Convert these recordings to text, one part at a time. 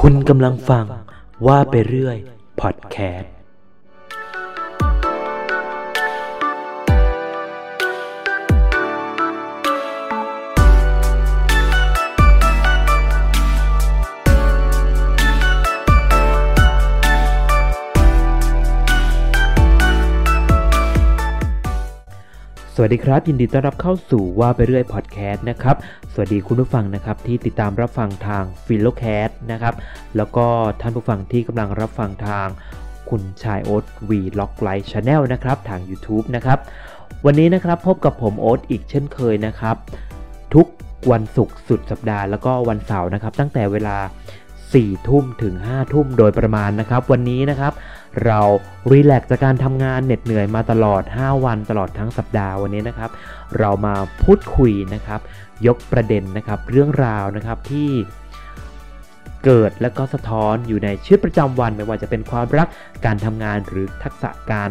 คุณกำลังฟังว่าไปเรื่อยพอดแคสต์ สวัสดีครับ ยินดีต้อนรับเข้าสู่ว่าไปเรื่อยพอดแคสต์นะครับ สวัสดีคุณผู้ฟังนะครับที่ติดตามรับฟังทางฟิลโลแคสต์นะครับ แล้วก็ท่านผู้ฟังที่กำลังรับฟังทางคุณชายโอ๊ต Vlog Life Channel นะครับทาง YouTube นะครับวันนี้นะครับพบกับผมโอ๊ตอีกเช่นเคยนะครับ ทุกวันศุกร์สุดสัปดาห์แล้วก็วันเสาร์นะครับ ตั้งแต่เวลา4ทุ่มถึง5ทุ่มโดยประมาณนะครับ วันนี้นะครับ เรา relax จากการทำงานเหน็ดเหนื่อยมาตลอด 5 วันตลอดทั้งสัปดาห์วันนี้นะครับ เรามาพูดคุยนะครับ ยกประเด็นนะครับ เรื่องราวนะครับที่เกิดและก็สะท้อนอยู่ในชีวิตประจำวัน ไม่ว่าจะเป็นความรักการทำงานหรือทักษะการ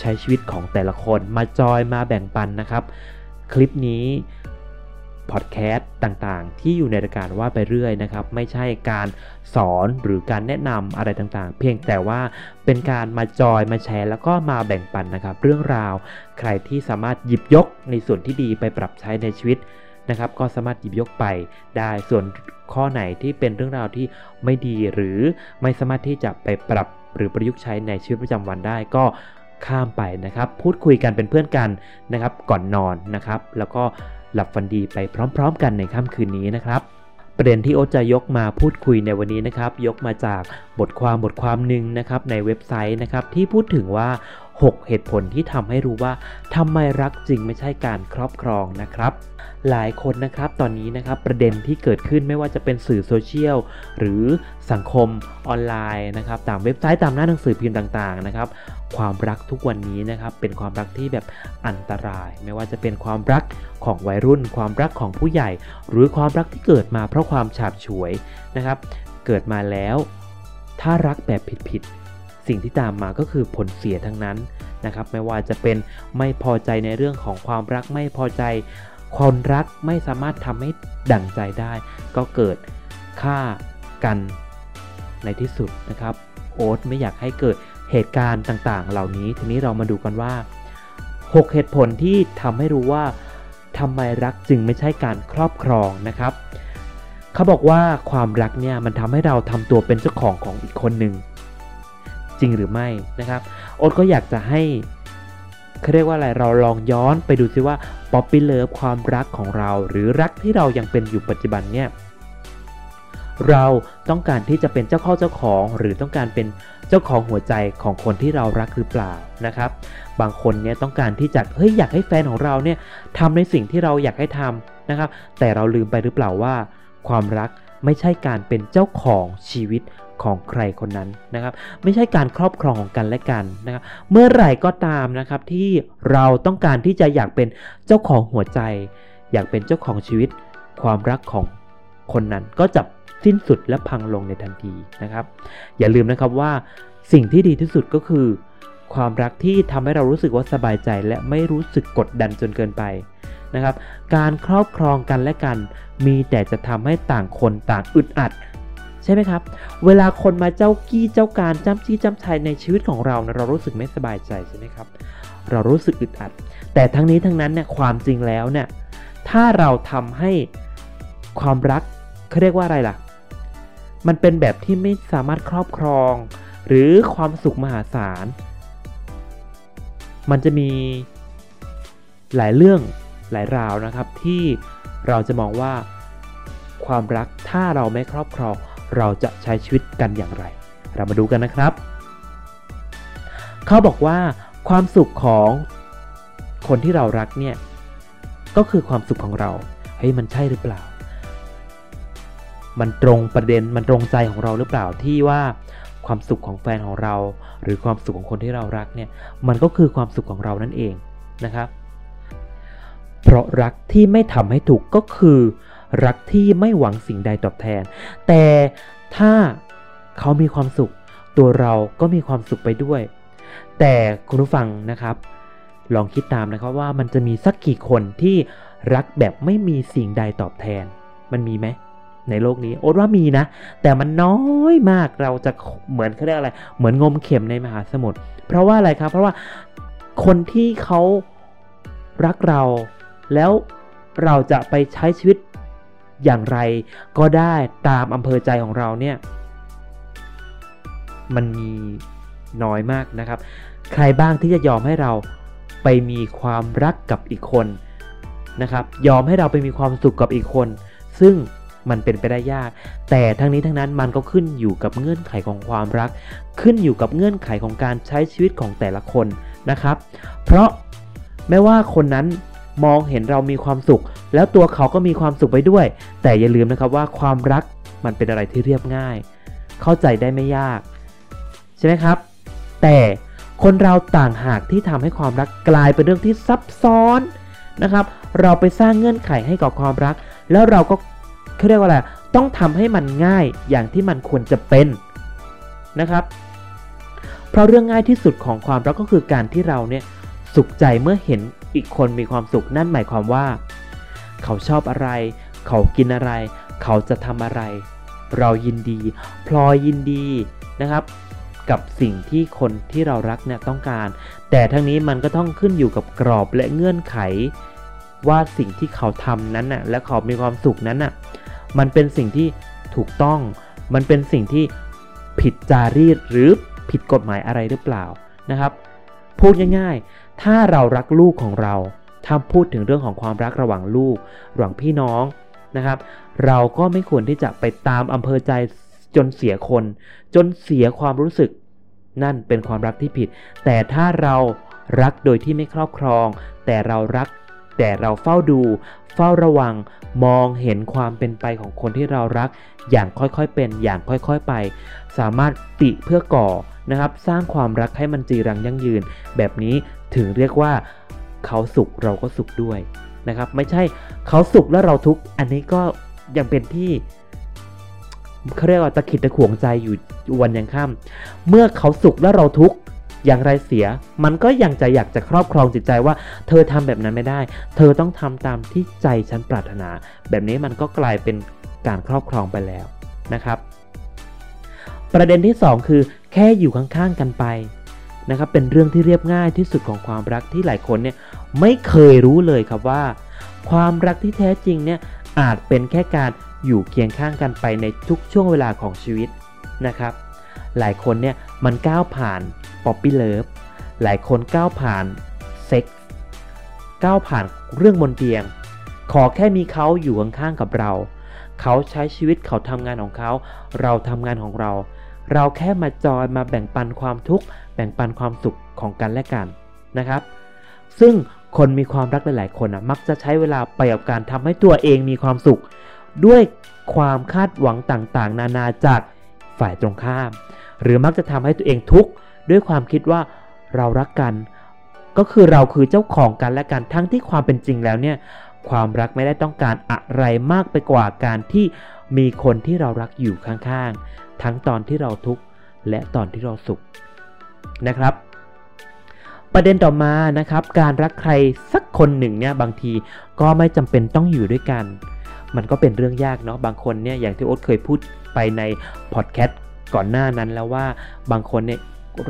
ใช้ชีวิตของแต่ละคนมาจอยมาแบ่งปันนะครับ คลิปนี้ พอดแคสต์ต่างๆ ที่อยู่ในรายการว่าไปเรื่อยนะครับ ไม่ใช่การสอนหรือการแนะนำอะไรต่างๆ เพียงแต่ว่าเป็นการมาจอยมาแชร์ แล้วก็มาแบ่งปันนะครับ เรื่องราวใครที่สามารถหยิบยกในส่วนที่ดีไปปรับใช้ในชีวิตนะครับ ก็สามารถหยิบยกไปได้ส่วนข้อไหนที่เป็นเรื่องราวที่ไม่ดีหรือไม่สามารถที่จะไปปรับหรือประยุกต์ใช้ในชีวิตประจำวันได้ก็ข้ามไปนะครับ พูดคุยกันเป็นเพื่อนกันนะครับ ก่อนนอนนะครับ แล้วก็ หลับฝันดีไปพร้อม ๆ กันในค่ำคืนนี้นะครับ ประเด็นที่โอ๊ตจะยกมาพูดคุยในวันนี้นะครับ ยกมาจากบทความบทความหนึ่งนะครับในเว็บไซต์นะครับที่พูดถึงว่า 6 เหตุผลที่ทำให้รู้ว่าทำไมรักจริงไม่ใช่การครอบครองนะครับ หลายคนนะครับตอนนี้นะครับประเด็นที่เกิดขึ้นไม่ว่าจะเป็นสื่อโซเชียลหรือสังคมออนไลน์นะครับตามเว็บไซต์ตามหน้าหนังสือพิมพ์ต่างๆนะครับความรักทุกวันนี้นะครับเป็นความรักที่แบบอันตราย ไม่ว่าจะเป็นความรักของวัยรุ่น ความรักของผู้ใหญ่ หรือความรักที่เกิดมาเพราะความฉาบฉวยนะครับ เกิดมาแล้ว ถ้ารักแบบผิดๆ สิ่งที่ตามมาก็คือผลเสียทั้งนั้นนะครับไม่ว่าจะเป็นไม่พอใจในเรื่องของความรักไม่พอใจความรักไม่สามารถทำให้ดั่งใจได้ ก็เกิดฆ่ากันในที่สุดนะครับ โอ๊ตไม่อยากให้เกิดเหตุการณ์ต่างๆ เหล่านี้ทีนี้เรามาดูกันว่า 6 เหตุผลที่ทำให้รู้ว่าทำไมรักจึงไม่ใช่การครอบครองนะครับ เขาบอกว่าความรักเนี่ยมันทำให้เราทำตัวเป็นเจ้าของของอีกคนหนึ่ง จริงหรือไม่นะครับโอ๊ตก็อยากจะให้เขาเรียกว่าอะไรเราลองย้อนไปดูซิว่าป๊อปปี้เลิฟความรักของเรา หรือรักที่เรายังเป็นอยู่ปัจจุบันเนี่ยเราต้องการที่จะเป็นเจ้าข้อเจ้าของ หรือต้องการเป็นเจ้าของหัวใจของคนที่เรารักหรือเปล่านะครับ บางคนเนี่ยต้องการที่จะเฮ้ยอยากให้แฟนของเราเนี่ยทำในสิ่งที่เราอยากให้ทำนะครับ แต่เราลืมไปหรือเปล่าว่า ความรักไม่ใช่การเป็นเจ้าของชีวิต ของใครคนนั้นนะครับ ไม่ใช่การครอบครองของกันและกันนะครับ เมื่อไหร่ก็ตามนะครับที่เราต้องการที่จะอยากเป็นเจ้าของหัวใจ อยากเป็นเจ้าของชีวิต ความรักของคนนั้นก็จะสิ้นสุดและพังลงในทันทีนะครับ อย่าลืมนะครับว่าสิ่งที่ดีที่สุดก็คือ ความรักที่ทำให้เรารู้สึกว่าสบายใจ และไม่รู้สึกกดดันจนเกินไปนะครับ การครอบครองกันและกัน มีแต่จะทำให้ต่างคนต่างอึดอัด ใช่ไหมครับ เวลาคนมาเจ้ากี้เจ้าการจ้ำจี้จ้ำชัยในชีวิตของเรานะเรารู้สึกไม่สบายใจใช่ไหมครับ เรารู้สึกอึดอัด แต่ทั้งนี้ทั้งนั้นเนี่ยความจริงแล้วเนี่ยถ้าเราทำให้ความรักเขาเรียกว่าอะไรล่ะ มันเป็นแบบที่ไม่สามารถครอบครอง หรือความสุขมหาศาล มันจะมีหลายเรื่องหลายราวนะครับที่เราจะมองว่าความรักถ้าเราไม่ครอบครอง เราจะใช้ชีวิตกันอย่างไร เรามาดูกันนะครับ เขาบอกว่าความสุขของคนที่เรารักเนี่ย ก็คือความสุขของเรา เฮ้ยมันใช่หรือเปล่า มันตรงประเด็นมันตรงใจของเราหรือเปล่าที่ว่าความสุขของแฟนของเรา หรือความสุขของคนที่เรารักเนี่ย มันก็คือความสุขของเรานั่นเองนะครับ เพราะรักที่ไม่ทำให้ถูกก็คือ รักที่ไม่หวังสิ่งใดตอบแทน แต่ถ้าเขามีความสุข ตัวเราก็มีความสุขไปด้วย แต่คุณผู้ฟังนะครับ ลองคิดตามนะครับว่ามันจะมีสักกี่คนที่รักแบบไม่มีสิ่งใดตอบแทน มันมีไหมในโลกนี้โอ๊ตว่ามีนะ แต่มันน้อยมากเราจะเหมือนเขาเรียกอะไร เหมือนงมเข็มในมหาสมุทรเพราะว่าอะไรครับ เพราะว่าคนที่เขารักเรา แล้วเราจะไปใช้ชีวิต อย่างไรก็ได้ตามอำเภอใจของเราเนี่ยมันมีน้อยมากนะครับ ใครบ้างที่จะยอมให้เราไปมีความรักกับอีกคนนะครับ ยอมให้เราไปมีความสุขกับอีกคน ซึ่งมันเป็นไปได้ยาก แต่ทั้งนี้ทั้งนั้นมันก็ขึ้นอยู่กับเงื่อนไขของความรัก ขึ้นอยู่กับเงื่อนไขของการใช้ชีวิตของแต่ละคนนะครับ เพราะไม่ว่าคนนั้น มองเห็นเรามีความสุข แล้วตัวเขาก็มีความสุขไปด้วย แต่อย่าลืมนะครับว่าความรักมันเป็นอะไรที่เรียบง่าย เข้าใจได้ไม่ยาก ใช่ไหมครับ แต่คนเราต่างหากที่ทำให้ความรักกลายเป็นเรื่องที่ซับซ้อนนะครับ เราไปสร้างเงื่อนไขให้กับความรัก แล้วเราก็เขาเรียกว่าอะไรต้องทำให้มันง่ายอย่างที่มันควรจะเป็นนะครับ เพราะเรื่องง่ายที่สุดของความรักก็คือการที่เราเนี่ย สุขใจเมื่อเห็นอีกคนมีความสุขนั่นหมายความว่า เขาชอบอะไร เขากินอะไร เขาจะทำอะไร เรายินดีพลอยยินดีนะครับ กับสิ่งที่คนที่เรารักเนี่ยต้องการ แต่ทั้งนี้มันก็ต้องขึ้นอยู่กับกรอบและเงื่อนไข ว่าสิ่งที่เขาทำนั้นน่ะและเขามีความสุขนั้นน่ะมันเป็นสิ่งที่ถูกต้อง มันเป็นสิ่งที่ผิดจารีตหรือผิดกฎหมายอะไรหรือเปล่านะครับ พูดง่ายๆ ถ้าเรารักลูกของเราถ้าพูดถึงเรื่องของความรักระหว่างลูกระหว่างพี่น้องนะครับ เราก็ไม่ควรที่จะไปตามอำเภอใจจนเสียคน จนเสียความรู้สึก นั่นเป็นความรักที่ผิด แต่ถ้าเรารักโดยที่ไม่ครอบครอง แต่เรารัก แต่เราเฝ้าดู เฝ้าระวัง มองเห็นความเป็นไปของคนที่เรารัก อย่างค่อยๆเป็น อย่างค่อยๆไป สามารถติเพื่อก่อนะครับ สร้างความรักให้มันจีรังยั่งยืน แบบนี้ ถึงเรียกว่าเขาสุขเราก็สุขด้วยนะครับ ไม่ใช่เขาสุขแล้วเราทุกข์อันนี้ก็ยังเป็นที่เขาเรียกว่าตะขิดตะขวงใจอยู่วันยังค่ำเมื่อเขาสุขแล้วเราทุกข์อย่างไรเสีย มันก็ยังจะอยากจะครอบครองจิตใจว่า เธอทำแบบนั้นไม่ได้ เธอต้องทำตามที่ใจฉันปรารถนา แบบนี้มันก็กลายเป็นการครอบครองไปแล้วนะครับ ประเด็นที่ 2 คือ แค่อยู่ข้างๆกันไป นะครับเป็นเรื่องที่เรียบง่ายที่สุดของความรักที่หลายคนเนี่ยไม่เคยรู้เลยครับว่า ความรักที่แท้จริงเนี่ยอาจเป็นแค่การอยู่เคียงข้างกันไปในทุกช่วงเวลาของชีวิตนะครับ หลายคนเนี่ยมันก้าวผ่าน puppy love หลายคนก้าวผ่านเซ็กส์ก้าวผ่านเรื่องบนเตียง ขอแค่มีเขาอยู่ข้างๆกับเรา เขาใช้ชีวิตเขาทำงานของเขา เราทำงานของเรา เราแค่มาจอยมาแบ่งปันความทุกข์แบ่งปันความสุขของกันและกันนะครับ ซึ่งคนมีความรักหลายๆคนอะมักจะใช้เวลาไปกับการทำให้ตัวเองมีความสุข ด้วยความคาดหวังต่างๆ นานาจากฝ่ายตรงข้าม หรือมักจะทำให้ตัวเองทุกข์ด้วยความคิดว่าเรารักกัน ก็คือเราคือเจ้าของกันและกันทั้งที่ความเป็นจริงแล้วเนี่ยความรักไม่ได้ต้องการอะไรมากไปกว่าการที่มีคนที่เรารักอยู่ข้างๆ ทั้งตอนที่เราทุกข์และตอนที่เราสุขนะครับ ประเด็นต่อมานะครับ การรักใครสักคนหนึ่งเนี่ยบางทีก็ไม่จำเป็นต้องอยู่ด้วยกัน มันก็เป็นเรื่องยากเนาะบางคนเนี่ยอย่างที่โอ๊ตเคยพูดไปในพอดแคสต์ก่อนหน้านั้นแล้วว่าบางคนเนี่ย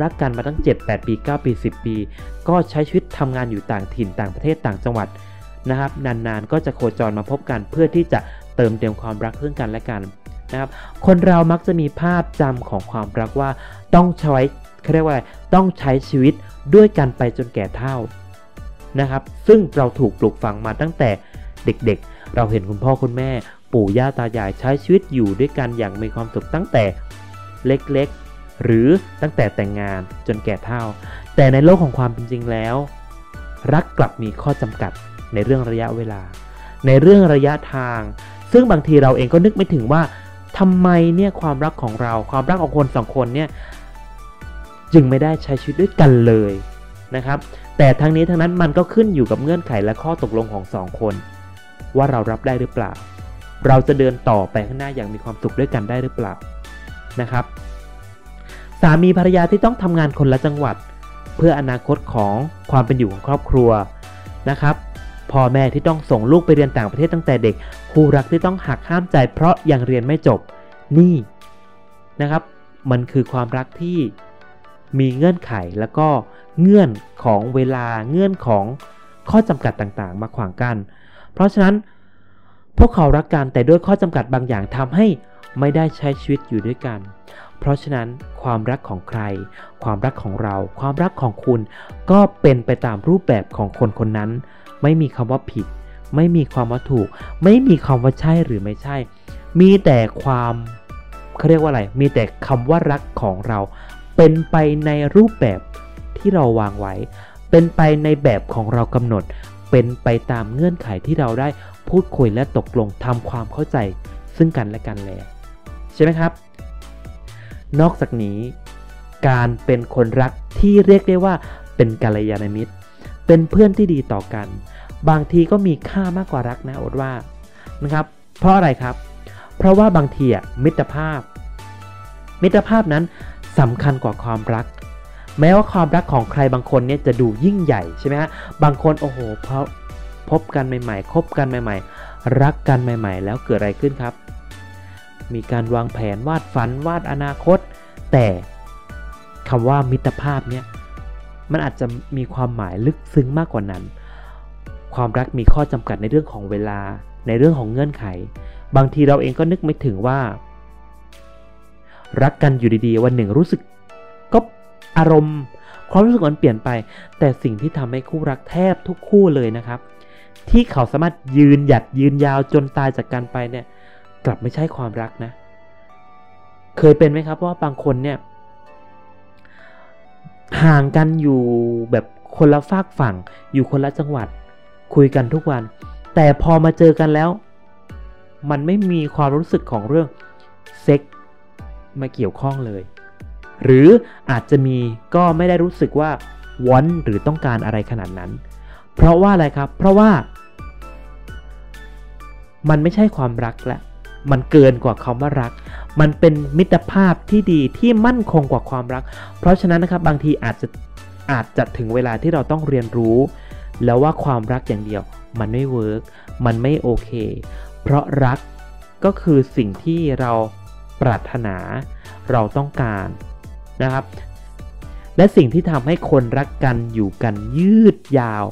รักกันมาตั้ง 7 8 ปี 9 ปี 10 ปี ก็ใช้ชีวิตทำงานอยู่ต่างถิ่นต่างประเทศต่างจังหวัดนะครับ นานๆ ก็จะโคจรมาพบกันเพื่อที่จะเติมเต็มความรักเพื่อกันและกัน นะครับ คนเรามักจะมีภาพจำของความรักว่าต้องใช้เขาเรียกว่าอะไรต้องใช้ชีวิตด้วยกันไปจนแก่เฒ่านะครับ ซึ่งเราถูกปลูกฝังมาตั้งแต่เด็กๆ เราเห็นคุณพ่อคุณแม่ ปู่ย่าตายายใช้ชีวิตอยู่ด้วยกันอย่างมีความสุขตั้งแต่เล็กๆ หรือตั้งแต่แต่งงานจนแก่เฒ่า แต่ในโลกของความเป็นจริงแล้ว รักกลับมีข้อจำกัดในเรื่องระยะเวลา ในเรื่องระยะทาง ซึ่งบางทีเราเองก็นึกไม่ถึงว่า ทำไมเนี่ยความรักของเรา ความรักของคนสองคนเนี่ยจึงไม่ได้ใช้ชีวิตด้วยกันเลยนะครับ แต่ทั้งนี้ทั้งนั้นมันก็ขึ้นอยู่กับเงื่อนไขและข้อตกลงของสองคน ว่าเรารับได้หรือเปล่า เราจะเดินต่อไปข้างหน้าอย่างมีความสุขด้วยกันได้หรือเปล่านะครับ สามีภรรยาที่ต้องทำงานคนละจังหวัด เพื่ออนาคตของความเป็นอยู่ของครอบครัวนะครับ พ่อแม่ที่ต้องส่งลูกไปเรียนต่างประเทศตั้งแต่เด็กคู่รักที่ต้องหักห้ามใจ เพราะยังเรียนไม่จบนี่นะครับ มันคือความรักที่มีเงื่อนไขแล้วก็เงื่อนของเวลาเงื่อนของข้อจำกัดต่างๆ มาขวางกัน เพราะฉะนั้นพวกเขารักกันแต่ด้วยข้อจำกัดบางอย่างทำให้ไม่ได้ใช้ชีวิตอยู่ด้วยกัน เพราะฉะนั้นความรักของใคร ความรักของเรา ความรักของคุณ ก็เป็นไปตามรูปแบบของคนคนนั้น ไม่มีคำว่าผิด ไม่มีความว่าถูก ไม่มีคำว่าใช่หรือไม่ใช่ มีแต่ความเขาเรียกว่าอะไร มีแต่คำว่ารักของเรา เป็นไปในรูปแบบที่เราวางไว้ เป็นไปในแบบของเรากำหนด เป็นไปตามเงื่อนไขที่เราได้พูดคุยและตกลงทำความเข้าใจซึ่งกันและกันแล้วใช่ไหมครับ นอกจากนี้ การเป็นคนรักที่เรียกได้ว่าเป็นกัลยาณมิตร เป็นเพื่อนที่ดีต่อกัน บางทีก็มีค่ามากกว่ารักนะอดว่านะครับ เพราะอะไรครับ เพราะว่าบางทีอะมิตรภาพ มิตรภาพนั้นสำคัญกว่าความรัก แม้ว่าความรักของใครบางคนเนี่ยจะดูยิ่งใหญ่ใช่ไหมฮะบางคนโอ้โหพราะพบกันใหม่ๆคบกันใหม่ๆ รักกันใหม่ ๆ แล้วเกิดอะไรขึ้นครับ มีการวางแผนวาดฝันวาดอนาคต แต่คำว่ามิตรภาพเนี่ย มันอาจจะมีความหมายลึกซึ้งมากกว่านั้น ความรักมีข้อจำกัดในเรื่องของเวลา ในเรื่องของเงื่อนไข บางทีเราเองก็นึกไม่ถึงว่า รักกันอยู่ดีๆ วันหนึ่งรู้สึกก็อารมณ์ ความรู้สึกมันเปลี่ยนไป แต่สิ่งที่ทำให้คู่รักแทบทุกคู่เลยนะครับ ที่เขาสามารถยืนหยัดยืนยาวจนตายจากกันไปเนี่ย กลับไม่ใช่ความรักนะ เคยเป็นไหมครับว่าบางคนเนี่ย ห่างกันอยู่แบบคนละฝากฝั่ง อยู่คนละจังหวัด คุยกันทุกวัน แต่พอมาเจอกันแล้ว มันไม่มีความรู้สึกของเรื่องเซ็กมาเกี่ยวข้องเลย หรืออาจจะมีก็ไม่ได้รู้สึกว่าวอนหรือต้องการอะไรขนาดนั้น เพราะว่าอะไรครับ เพราะว่า มันไม่ใช่ความรักแหละ มันเกินกว่าคำว่ารัก มันเป็นมิตรภาพที่ดีที่มั่นคงกว่าความรัก เพราะฉะนั้นนะครับบางทีอาจจะอาจจะถึงเวลาที่เราต้องเรียนรู้ แล้วว่าความรักอย่างเดียว มันไม่เวิร์กมันไม่โอเค เพราะรักก็คือสิ่งที่เราปรารถนา เราต้องการนะครับ และสิ่งที่ทำให้คนรักกันอยู่กันยืดยาว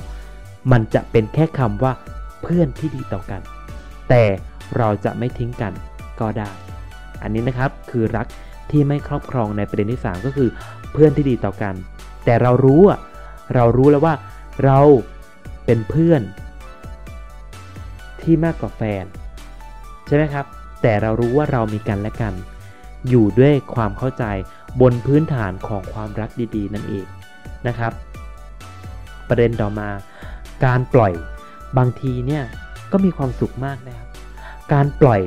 มันจะเป็นแค่คำว่าเพื่อนที่ดีต่อกัน แต่ เราจะไม่ทิ้งกันก็ได้ อันนี้นะครับคือรักที่ไม่ครอบครองในประเด็นที่ 3 ก็คือเพื่อนที่ดีต่อกัน แต่เรารู้อะเรารู้แล้วว่าเราเป็นเพื่อน ที่มากกว่าแฟน ใช่ไหมครับ แต่เรารู้ว่าเรามีกันและกัน อยู่ด้วยความเข้าใจบนพื้นฐานของความรักดีๆ นั่นเองนะครับ ประเด็นต่อมาการปล่อยบางทีเนี่ยก็มีความสุขมากนะครับ การปล่อย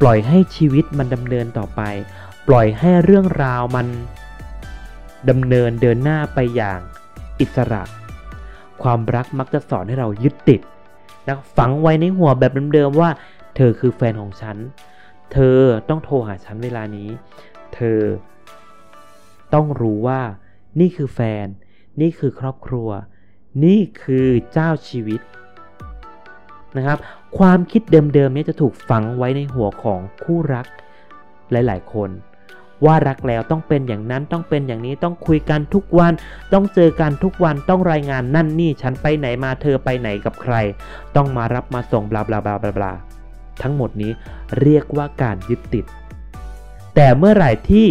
ปล่อยให้ชีวิตมันดำเนินต่อไป ปล่อยให้เรื่องราวมันดำเนินเดินหน้าไปอย่างอิสระ ความรักมักจะสอนให้เรายึดติดนะฝังไว้ในหัวแบบเดิมๆว่า เธอคือแฟนของฉัน เธอต้องโทรหาฉันเวลานี้ เธอ ต้องรู้ว่า นี่คือแฟน นี่คือครอบครัว นี่คือเจ้าชีวิต นะครับ ความคิดเดิมๆนี้จะถูกฝังไว้ในหัวของคู่รักหลาย ๆ คน ว่ารักแล้วต้องเป็นอย่างนั้นต้องเป็นอย่างนี้ต้องคุยกันทุกวัน ต้องเจอกันทุกวันต้องรายงานนั่นนี่ฉันไปไหนมาเธอไปไหนกับใคร ต้องมารับมาส่งบลาบลาบลาบลาบลาทั้งหมดนี้เรียกว่าการยึดติด แต่เมื่อไหร่ที่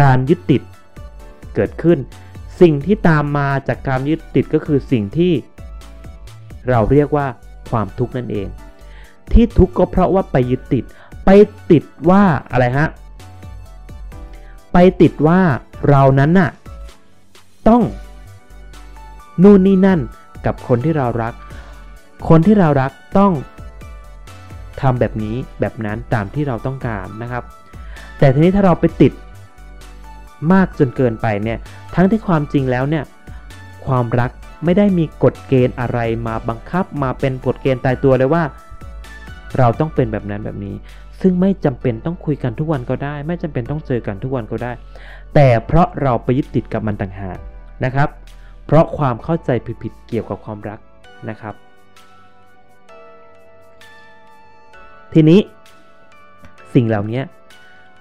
การยึดติดเกิดขึ้น สิ่งที่ตามมาจากการยึดติดก็คือสิ่งที่ เราเรียกว่าความทุกข์นั่นเอง ที่ทุกข์ก็เพราะว่าไปยึดติด ไปติดว่าอะไรฮะไปติดว่าเรานั้นน่ะต้อง นู่นนี่นั่นกับคนที่เรารัก คนที่เรารักต้องทำแบบนี้แบบนั้นตามที่เราต้องการนะครับ แต่ทีนี้ถ้าเราไปติดมากจนเกินไปเนี่ย ทั้งที่ความจริงแล้วเนี่ย ความรัก ไม่ได้มีกฎเกณฑ์อะไรมาบังคับมาเป็นกฎเกณฑ์ตายตัวเลยว่า เราต้องเป็นแบบนั้นแบบนี้ ซึ่งไม่จำเป็นต้องคุยกันทุกวันก็ได้ ไม่จำเป็นต้องเจอกันทุกวันก็ได้ แต่เพราะเราไปยึดติดกับมันต่างหากนะครับ เพราะความเข้าใจผิดๆเกี่ยวกับความรักนะครับ ทีนี้ สิ่งเหล่านี้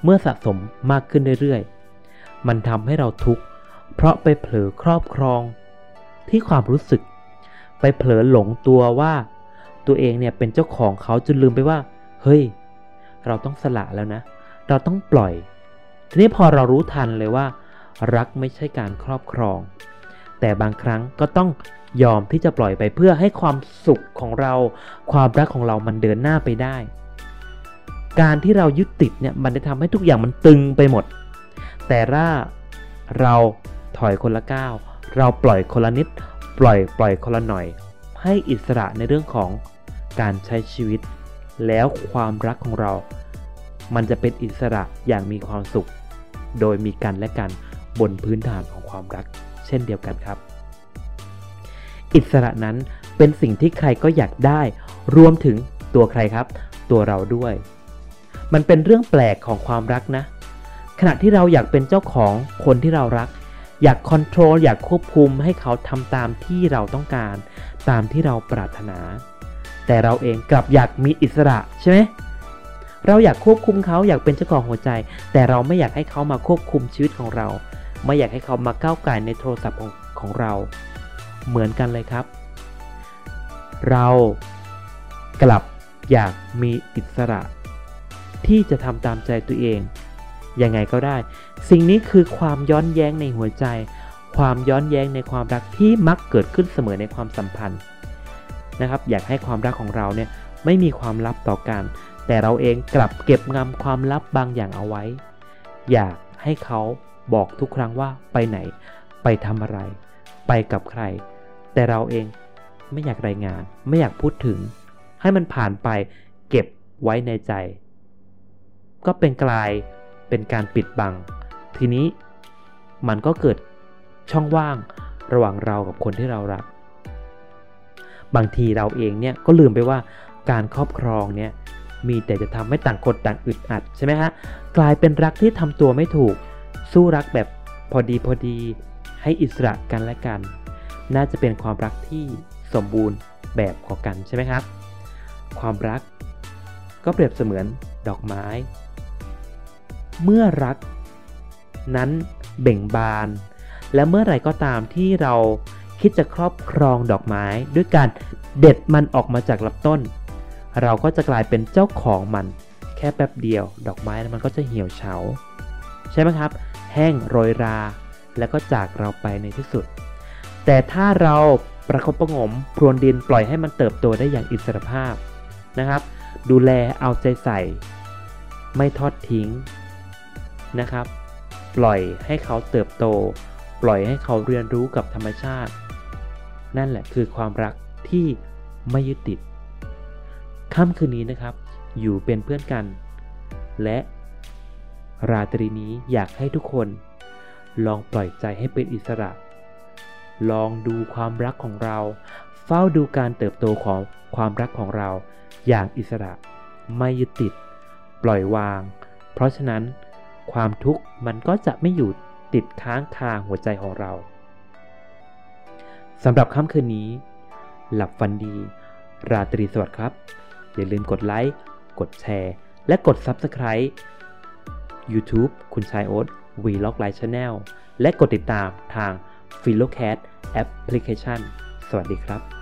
เมื่อสะสมมากขึ้นเรื่อยๆ มันทำให้เราทุกข์เพราะไปเผลอครอบครอง ที่ความรู้สึก ไปเผลอหลงตัวว่า ตัวเองเนี่ยเป็นเจ้าของเขาจนลืมไปว่า เฮ้ย เราต้องสละแล้วนะ เราต้องปล่อย ทีนี้พอเรารู้ทันเลยว่า รักไม่ใช่การครอบครอง แต่บางครั้งก็ต้องยอมที่จะปล่อยไปเพื่อให้ความสุขของเรา ความรักของเรามันเดินหน้าไปได้ การที่เรายึดติดเนี่ยมันจะทำให้ทุกอย่างมันตึงไปหมด แต่ถ้าเราถอยคนละก้าว เราปล่อยคนละนิด ปล่อยปล่อยคนละหน่อย ให้อิสระในเรื่องของการใช้ชีวิต แล้วความรักของเรา มันจะเป็นอิสระอย่างมีความสุข โดยมีกันและกันบนพื้นฐานของความรัก เช่นเดียวกันครับ อิสระนั้นเป็นสิ่งที่ใครก็อยากได้ รวมถึงตัวใครครับ ตัวเราด้วย มันเป็นเรื่องแปลกของความรักนะ ขณะที่เราอยากเป็นเจ้าของคนที่เรารัก อยากคอนโทรลอยากควบคุมให้เขาทำตามที่เราต้องการ ตามที่เราปรารถนา แต่เราเองกลับอยากมีอิสระใช่ไหมเราอยากควบคุมเขาอยากเป็นเจ้าของหัวใจ แต่เราไม่อยากให้เขามาควบคุมชีวิตของเรา ไม่อยากให้เขามาก้าวไก่ในโทรศัพท์ของของเรา เหมือนกันเลยครับ เรากลับอยากมีอิสระ ที่จะทำตามใจตัวเองยังไงก็ได้ สิ่งนี้คือความย้อนแย้งในหัวใจ ความย้อนแย้งในความรักที่มักเกิดขึ้นเสมอในความสัมพันธ์นะครับ อยากให้ความรักของเราเนี่ยไม่มีความลับต่อกัน แต่เราเองกลับเก็บงำความลับบางอย่างเอาไว้ อยากให้เขาบอกทุกครั้งว่าไปไหน ไปทำอะไร ไปกับใคร แต่เราเองไม่อยากรายงาน ไม่อยากพูดถึง ให้มันผ่านไปเก็บไว้ในใจ ก็เป็นกลายเป็นการปิดบัง ทีนี้มันก็เกิดช่องว่างระหว่างเรากับคนที่เรารัก บางทีเราเองเนี่ยก็ลืมไปว่าการครอบครองเนี่ยมีแต่จะทำให้ต่างคนต่างอึดอัดใช่ไหมฮะกลายเป็นรักที่ทำตัวไม่ถูก สู้รักแบบพอดีพอดีให้อิสระกันและกัน น่าจะเป็นความรักที่สมบูรณ์แบบกว่ากันใช่ไหมครับ ความรักก็เปรียบเสมือนดอกไม้ เมื่อรัก นั้นเบ่งบาน และเมื่อไหร่ก็ตามที่เราคิดจะครอบครองดอกไม้ด้วยการเด็ดมันออกมาจากลำต้น เราก็จะกลายเป็นเจ้าของมัน แค่แป๊บเดียว ดอกไม้มันก็จะเหี่ยวเฉา ใช่ไหมครับ แห้งโรยรา แล้วก็จากเราไปในที่สุด แต่ถ้าเราประคบประงมพรวนดินปล่อยให้มันเติบโตได้อย่างอิสรภาพนะครับ ดูแลเอาใจใส่ ไม่ทอดทิ้งนะครับ ปล่อยให้เขาเติบโต ปล่อยให้เขาเรียนรู้กับธรรมชาติ นั่นแหละคือความรักที่ไม่ยึดติดค่ำคืนนี้นะครับ อยู่เป็นเพื่อนกัน และราตรีนี้อยากให้ทุกคน ลองปล่อยใจให้เป็นอิสระ ลองดูความรักของเรา เฝ้าดูการเติบโตของความรักของเรา อย่างอิสระ ไม่ยึดติด ปล่อยวาง เพราะฉะนั้น ความทุกข์มันก็จะไม่อยู่ติดค้างคาหัวใจของเราสำหรับค่ำคืนนี้ หลับฝันดี ราตรีสวัสดิ์ครับ อย่าลืมกดไลค์ กดแชร์ และกด Subscribe YouTube คุณชายโอ๊ต Vlog Live Channel และกดติดตามทาง p h i l o c a t Application สวัสดีครับ